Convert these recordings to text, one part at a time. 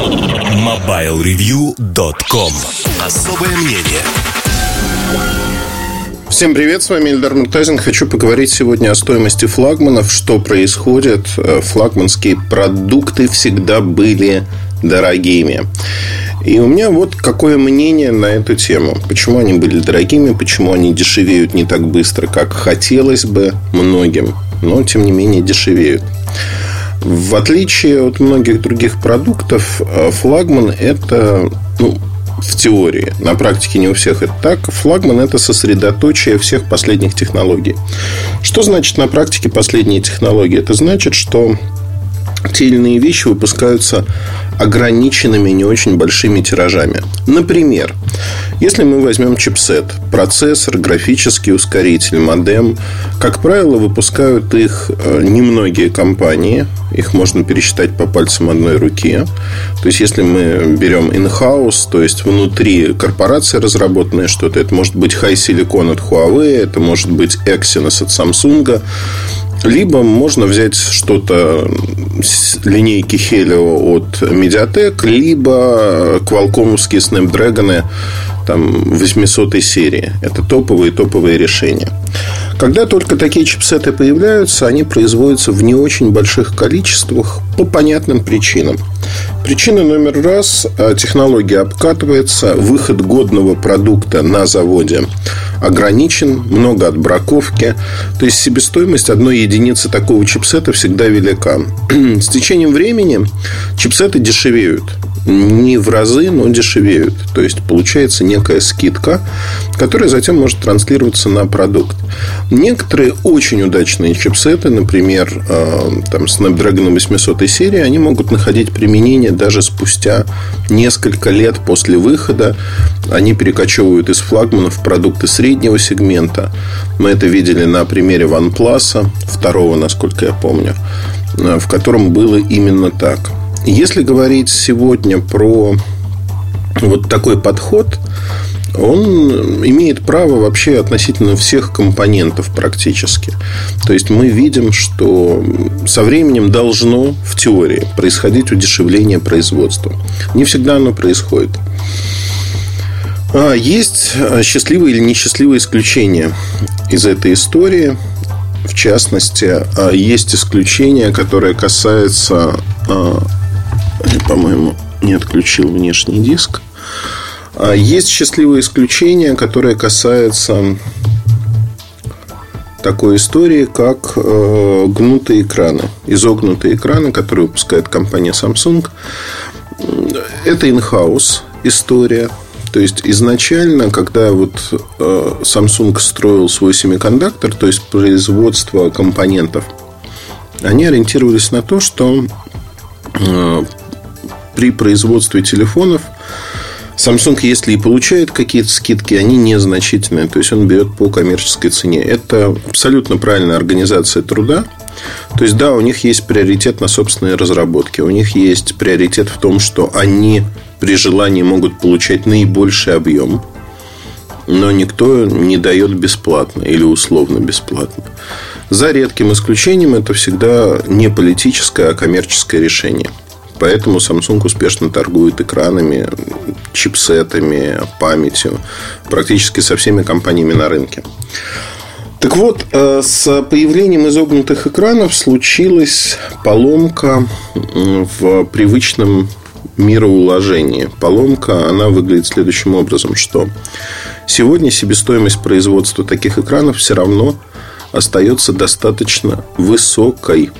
MobileReview.com Особое мнение Всем привет, с вами Эльдар Муртазин. Хочу поговорить сегодня о стоимости флагманов, что происходит. Э, флагманские продукты всегда были дорогими. И у меня вот какое мнение на эту тему. Почему они были дорогими, почему они дешевеют не так быстро, как хотелось бы многим, но тем не менее дешевеют. В отличие от многих других продуктов, э, флагман это ну, в теории. На практике не у всех это так. Флагман – это сосредоточие всех последних технологий. Что значит на практике последние технологии? Это значит, что те или иные вещи выпускаются ограниченными, не очень большими тиражами. Например, если мы возьмем чипсет, процессор, графический ускоритель, модем, как правило, выпускают их э, немногие компании. Их можно пересчитать по пальцам одной руки. То есть, если мы берем in-house, то есть внутри корпорации разработанное что-то, это может быть High Silicon от Huawei, это может быть Exynos от Samsung, либо можно взять что-то линейки Helio от Mediatek, либо квалкомовские Snapdragon там, 800 серии. Это топовые топовые решения. Когда только такие чипсеты появляются, они производятся в не очень больших количествах по понятным причинам. Причина номер раз – технология обкатывается, выход годного продукта на заводе ограничен, много отбраковки. То есть себестоимость одной единицы такого чипсета всегда велика. С течением времени чипсеты дешевеют не в разы, но дешевеют. То есть получается некая скидка, которая затем может транслироваться на продукт. Некоторые очень удачные чипсеты, например, э, там, Snapdragon 800 серии, они могут находить применение даже спустя несколько лет после выхода. Они перекочевывают из флагманов продукты среднего сегмента. Мы это видели на примере OnePlus, второго, насколько я помню, э, в котором было именно так – если говорить сегодня про вот такой подход, он имеет право вообще относительно всех компонентов практически. То есть мы видим, что со временем должно в теории происходить удешевление производства. Не всегда оно происходит. А есть счастливые или несчастливые исключения из этой истории. В частности, есть исключение, которое касается а, по-моему, не отключил внешний диск. А есть счастливое исключение, которое касается такой истории, как э, гнутые экраны, изогнутые экраны, которые выпускает компания Samsung. Это in-house история. То есть изначально, когда вот э, Samsung строил свой семикондуктор, то есть производство компонентов, они ориентировались на то, что э, при производстве телефонов Samsung, если и получает какие-то скидки, они незначительные. То есть, он берет по коммерческой цене. Это абсолютно правильная организация труда. То есть, да, у них есть приоритет на собственные разработки. У них есть приоритет в том, что они при желании могут получать наибольший объем. Но никто не дает бесплатно или условно бесплатно. За редким исключением это всегда не политическое, а коммерческое решение. Поэтому Samsung успешно торгует экранами, чипсетами, памятью, практически со всеми компаниями на рынке. Так вот, э, с появлением изогнутых экранов случилась поломка в привычном мироуложении. Поломка, она выглядит следующим образом, что сегодня себестоимость производства таких экранов все равно остается достаточно высокой.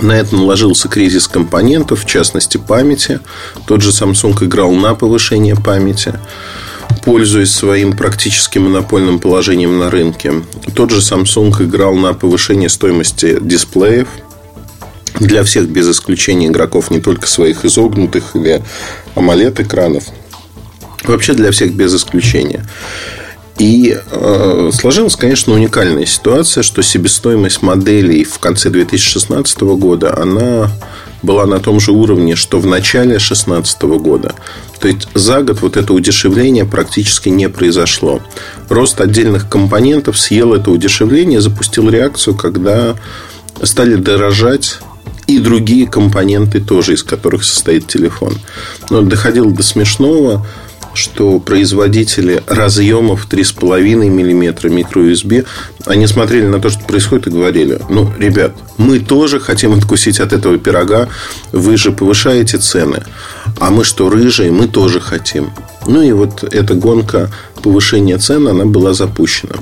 На это наложился кризис компонентов, в частности памяти. Тот же Samsung играл на повышение памяти, пользуясь своим практически монопольным положением на рынке. Тот же Samsung играл на повышение стоимости дисплеев для всех без исключения игроков, не только своих изогнутых или AMOLED экранов. Вообще для всех без исключения. И э, сложилась, конечно, уникальная ситуация, что себестоимость моделей в конце 2016 года, она была на том же уровне, что в начале 2016 года. То есть за год вот это удешевление практически не произошло. Рост отдельных компонентов съел это удешевление, запустил реакцию, когда стали дорожать и другие компоненты тоже, из которых состоит телефон. Но доходило до смешного, что производители разъемов 3,5 мм микро-USB, они смотрели на то, что происходит, и говорили, ну, ребят, мы тоже хотим откусить от этого пирога, вы же повышаете цены, а мы что, рыжие, мы тоже хотим. Ну и вот эта гонка повышения цен, она была запущена.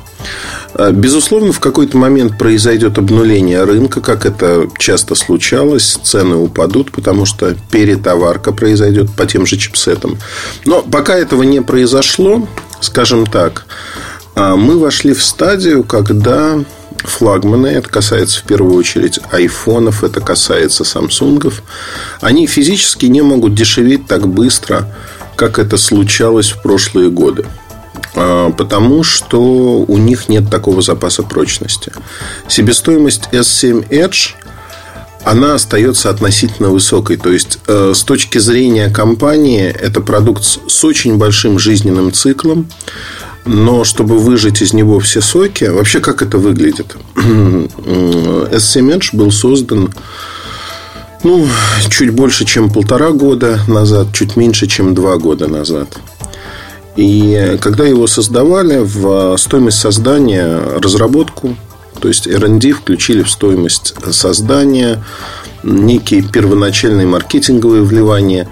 А, безусловно, в какой-то момент произойдет обнуление рынка, как это часто случалось. Цены упадут, потому что перетоварка произойдет по тем же чипсетам. Но пока этого не произошло, скажем так, а, мы вошли в стадию, когда флагманы, это касается в первую очередь айфонов, это касается самсунгов, они физически не могут дешеветь так быстро, как это случалось в прошлые годы. А, потому что у них нет такого запаса прочности. Себестоимость S7 Edge она остается относительно высокой. То есть, э, с точки зрения компании, это продукт с очень большим жизненным циклом. Но чтобы выжать из него все соки, вообще как это выглядит? S7 Edge был создан ну, чуть больше, чем полтора года назад, чуть меньше, чем два года назад. И когда его создавали, в стоимость создания разработку, то есть R&D включили в стоимость создания некие первоначальные маркетинговые вливания,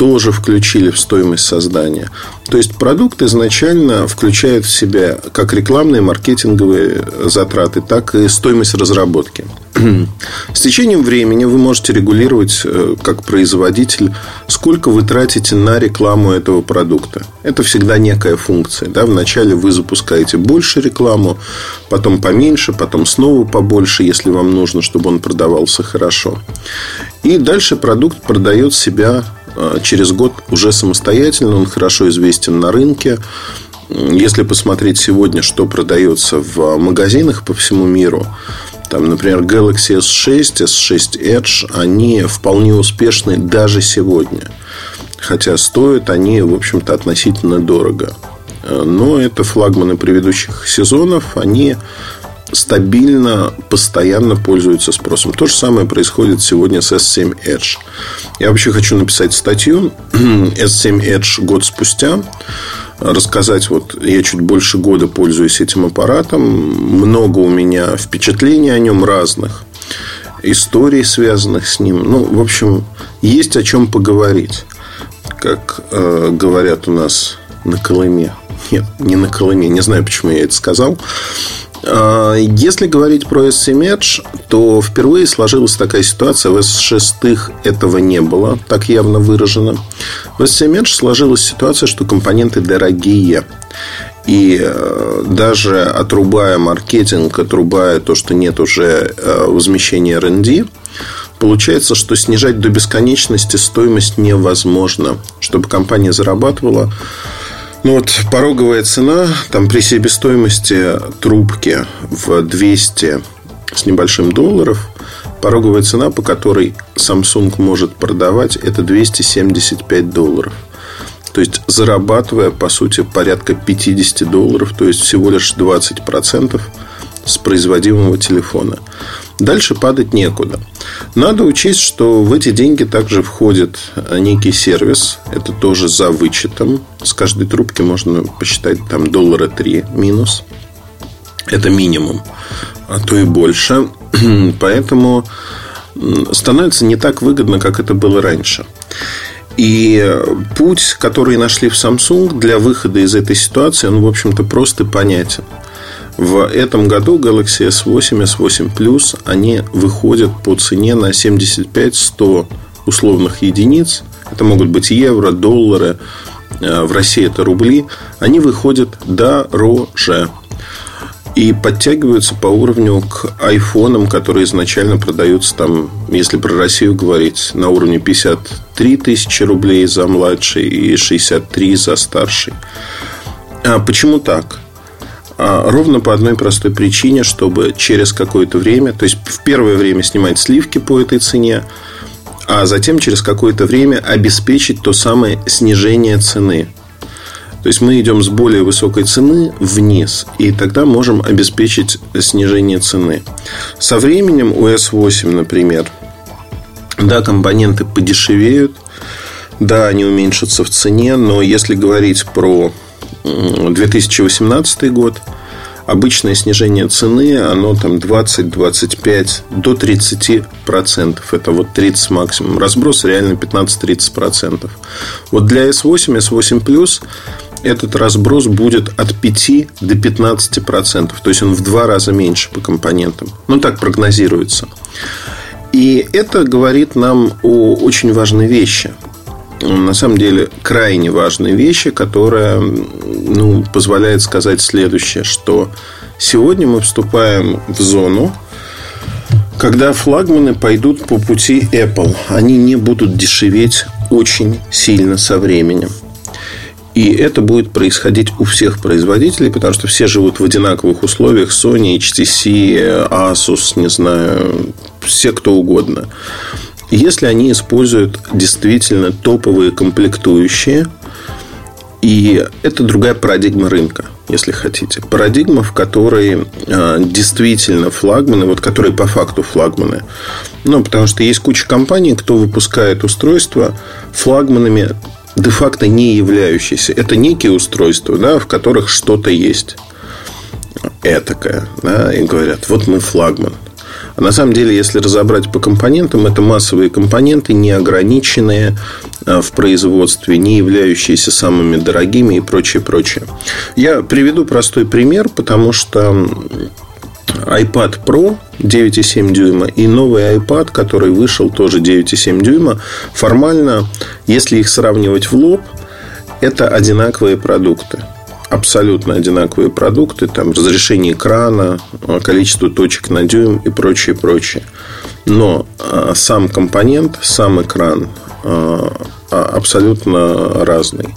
тоже включили в стоимость создания. То есть продукт изначально включает в себя как рекламные, маркетинговые затраты, так и стоимость разработки. С течением времени вы можете регулировать э, как производитель, сколько вы тратите на рекламу этого продукта. Это всегда некая функция. Да? Вначале вы запускаете больше рекламу, потом поменьше, потом снова побольше, если вам нужно, чтобы он продавался хорошо. И дальше продукт продает себя через год уже самостоятельно, он хорошо известен на рынке. Если посмотреть сегодня, что продается в магазинах по всему миру, там, например, Galaxy S6, S6 Edge, они вполне успешны даже сегодня. Хотя стоят они, в общем-то, относительно дорого. Но это флагманы предыдущих сезонов. Они стабильно, постоянно пользуются спросом. То же самое происходит сегодня с S7 Edge. Я вообще хочу написать статью S7 Edge год спустя. Рассказать, вот я чуть больше года пользуюсь этим аппаратом. Много у меня впечатлений о нем разных. Историй, связанных с ним. Ну, в общем, есть о чем поговорить. Как э, говорят у нас на Колыме. Нет, не на Колыме. Не знаю, почему я это сказал. А, если говорить про S7 Edge, то впервые сложилась такая ситуация. В S6 этого не было так явно выражено. В S7 Edge сложилась ситуация, что компоненты дорогие. И э, даже отрубая маркетинг, отрубая то, что нет уже э, возмещения R&D, получается, что снижать до бесконечности стоимость невозможно. Чтобы компания зарабатывала, ну вот пороговая цена там при себестоимости трубки в 200 с небольшим долларов пороговая цена, по которой Samsung может продавать, это 275 долларов. То есть, зарабатывая, по сути, порядка 50 долларов, то есть всего лишь 20% с производимого телефона. Дальше падать некуда. Надо учесть, что в эти деньги также входит некий сервис. Это тоже за вычетом. С каждой трубки можно посчитать там доллара 3 минус. Это минимум, а то и больше. Поэтому становится не так выгодно, как это было раньше. И путь, который нашли в Samsung для выхода из этой ситуации, он, в общем-то, просто понятен. В этом году Galaxy S8, S8 Plus, они выходят по цене на 75-100 условных единиц. Это могут быть евро, доллары. Э, в России это рубли. Они выходят дороже. И подтягиваются по уровню к айфонам, которые изначально продаются там, если про Россию говорить, на уровне 53 тысячи рублей за младший и 63 за старший. А почему так? А, ровно по одной простой причине, чтобы через какое-то время, то есть в первое время снимать сливки по этой цене, а затем через какое-то время обеспечить то самое снижение цены. То есть мы идем с более высокой цены вниз, и тогда можем обеспечить снижение цены. Со временем у S8, например, Да, компоненты подешевеют, да, они уменьшатся в цене, но если говорить про 2018 год, обычное снижение цены, оно там 20-25 до 30 процентов. Это вот 30 максимум. Разброс реально 15-30 процентов. Вот для S8, S8 Plus этот разброс будет от 5 до 15 процентов. То есть он в два раза меньше по компонентам. Ну, так прогнозируется. И это говорит нам о очень важной вещи на самом деле крайне важные вещи, которая ну, позволяет сказать следующее, что сегодня мы вступаем в зону, когда флагманы пойдут по пути Apple. Они не будут дешеветь очень сильно со временем. И это будет происходить у всех производителей, потому что все живут в одинаковых условиях. Sony, HTC, Asus, не знаю, все кто угодно если они используют действительно топовые комплектующие, и это другая парадигма рынка, если хотите. Парадигма, в которой э, действительно флагманы, вот которые по факту флагманы. Ну, потому что есть куча компаний, кто выпускает устройства флагманами де-факто не являющиеся. Это некие устройства, да, в которых что-то есть этакое. Да, и говорят, вот мы флагман. А на самом деле, если разобрать по компонентам, это массовые компоненты, не ограниченные а, в производстве, не являющиеся самыми дорогими и прочее, прочее. Я приведу простой пример, потому что iPad Pro 9,7 дюйма и новый iPad, который вышел тоже 9,7 дюйма, формально, если их сравнивать в лоб, это одинаковые продукты абсолютно одинаковые продукты, там разрешение экрана, количество точек на дюйм и прочее, прочее. Но а, сам компонент, сам экран а, а, абсолютно разный.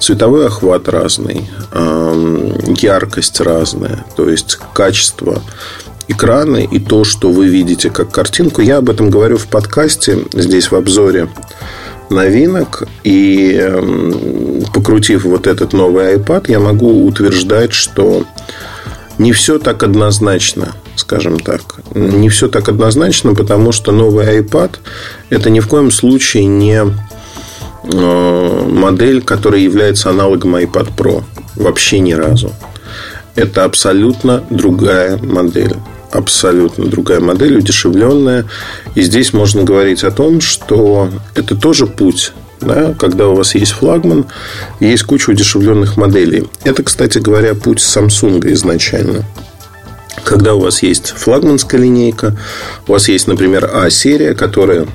Цветовой охват разный, яркость разная, то есть качество экрана и то, что вы видите как картинку. Я об этом говорю в подкасте, здесь в обзоре новинок. И эм, покрутив вот этот новый iPad, я могу утверждать, что не все так однозначно, скажем так. Не все так однозначно, потому что новый iPad это ни в коем случае не э, модель, которая является аналогом iPad Pro. Вообще ни разу. Это абсолютно другая модель абсолютно другая модель, удешевленная. И здесь можно говорить о том, что это тоже путь да, когда у вас есть флагман, есть куча удешевленных моделей. Это, кстати говоря, путь Samsung изначально. Когда у вас есть флагманская линейка, у вас есть, например, А-серия, которая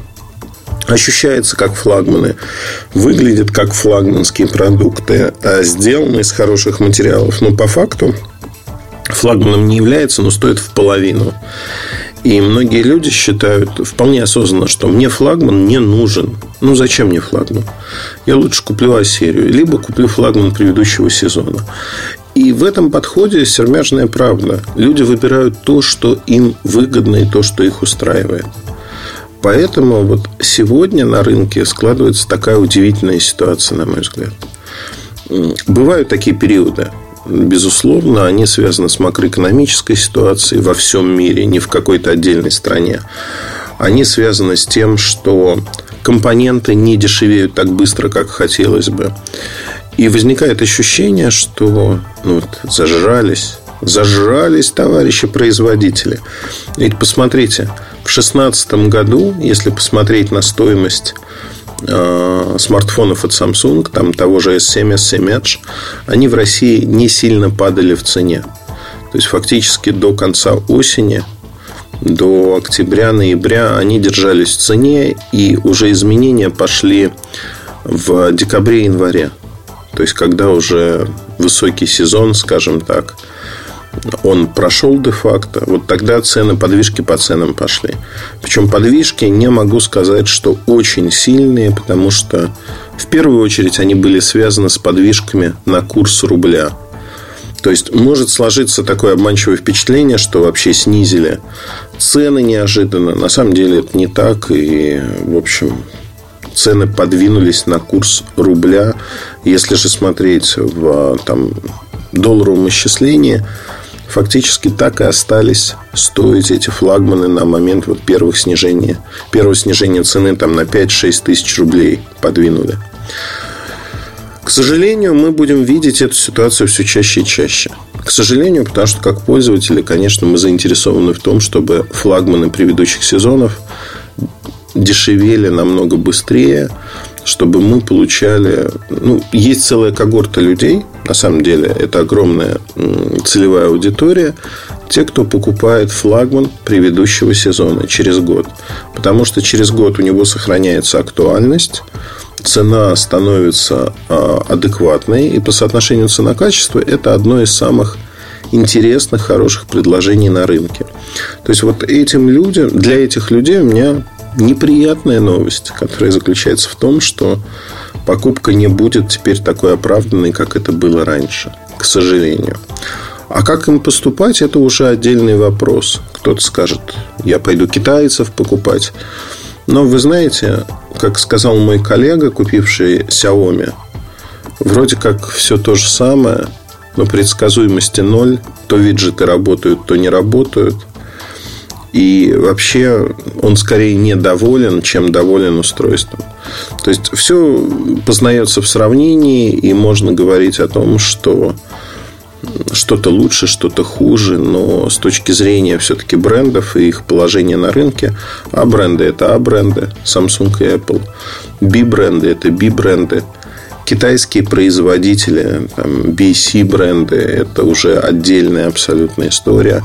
ощущается как флагманы, выглядит как флагманские продукты, а сделаны из хороших материалов. Но по факту флагманом не является, но стоит в половину. И многие люди считают вполне осознанно, что мне флагман не нужен. Ну, зачем мне флагман? Я лучше куплю А-серию, либо куплю флагман предыдущего сезона. И в этом подходе сермяжная правда. Люди выбирают то, что им выгодно и то, что их устраивает. Поэтому вот сегодня на рынке складывается такая удивительная ситуация, на мой взгляд. Бывают такие периоды безусловно, они связаны с макроэкономической ситуацией во всем мире, не в какой-то отдельной стране. Они связаны с тем, что компоненты не дешевеют так быстро, как хотелось бы. И возникает ощущение, что ну, вот, зажрались, зажрались товарищи производители. Ведь посмотрите, в 2016 году, если посмотреть на стоимость Э, смартфонов от Samsung, там того же S7, S7 Edge, они в России не сильно падали в цене. То есть, фактически до конца осени, до октября-ноября они держались в цене, и уже изменения пошли в декабре-январе. То есть, когда уже высокий сезон, скажем так, он прошел де-факто, вот тогда цены, подвижки по ценам пошли. Причем подвижки не могу сказать, что очень сильные, потому что в первую очередь они были связаны с подвижками на курс рубля. То есть может сложиться такое обманчивое впечатление, что вообще снизили цены неожиданно. На самом деле это не так. И, в общем, цены подвинулись на курс рубля. Если же смотреть в там, долларовом исчислении, фактически так и остались стоить эти флагманы на момент вот первых снижения, первого снижения цены там на 5-6 тысяч рублей подвинули. К сожалению, мы будем видеть эту ситуацию все чаще и чаще. К сожалению, потому что как пользователи, конечно, мы заинтересованы в том, чтобы флагманы предыдущих сезонов дешевели намного быстрее, чтобы мы получали... Ну, есть целая когорта людей, на самом деле, это огромная целевая аудитория, те, кто покупает флагман предыдущего сезона через год. Потому что через год у него сохраняется актуальность, цена становится а, адекватной, и по соотношению цена-качество это одно из самых интересных, хороших предложений на рынке. То есть, вот этим людям, для этих людей у меня неприятная новость, которая заключается в том, что покупка не будет теперь такой оправданной, как это было раньше, к сожалению. А как им поступать, это уже отдельный вопрос. Кто-то скажет, я пойду китайцев покупать. Но вы знаете, как сказал мой коллега, купивший Xiaomi, вроде как все то же самое, но предсказуемости ноль. То виджеты работают, то не работают. И вообще он скорее недоволен, чем доволен устройством. То есть все познается в сравнении, и можно говорить о том, что что-то лучше, что-то хуже, но с точки зрения все-таки брендов и их положения на рынке, А бренды это А бренды, Samsung и Apple, B бренды это B бренды, китайские производители, там, BC бренды, это уже отдельная абсолютная история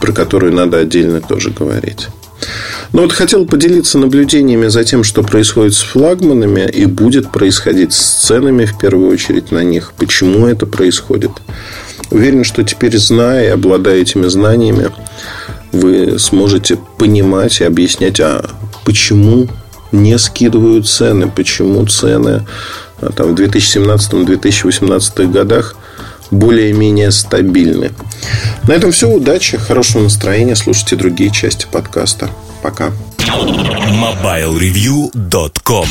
про которую надо отдельно тоже говорить. Но вот хотел поделиться наблюдениями за тем, что происходит с флагманами и будет происходить с ценами в первую очередь на них. Почему это происходит? Уверен, что теперь, зная и обладая этими знаниями, вы сможете понимать и объяснять, а почему не скидывают цены, почему цены а, там, в 2017-2018 годах более-менее стабильны. На этом все. Удачи, хорошего настроения. Слушайте другие части подкаста. Пока. MobileReview.com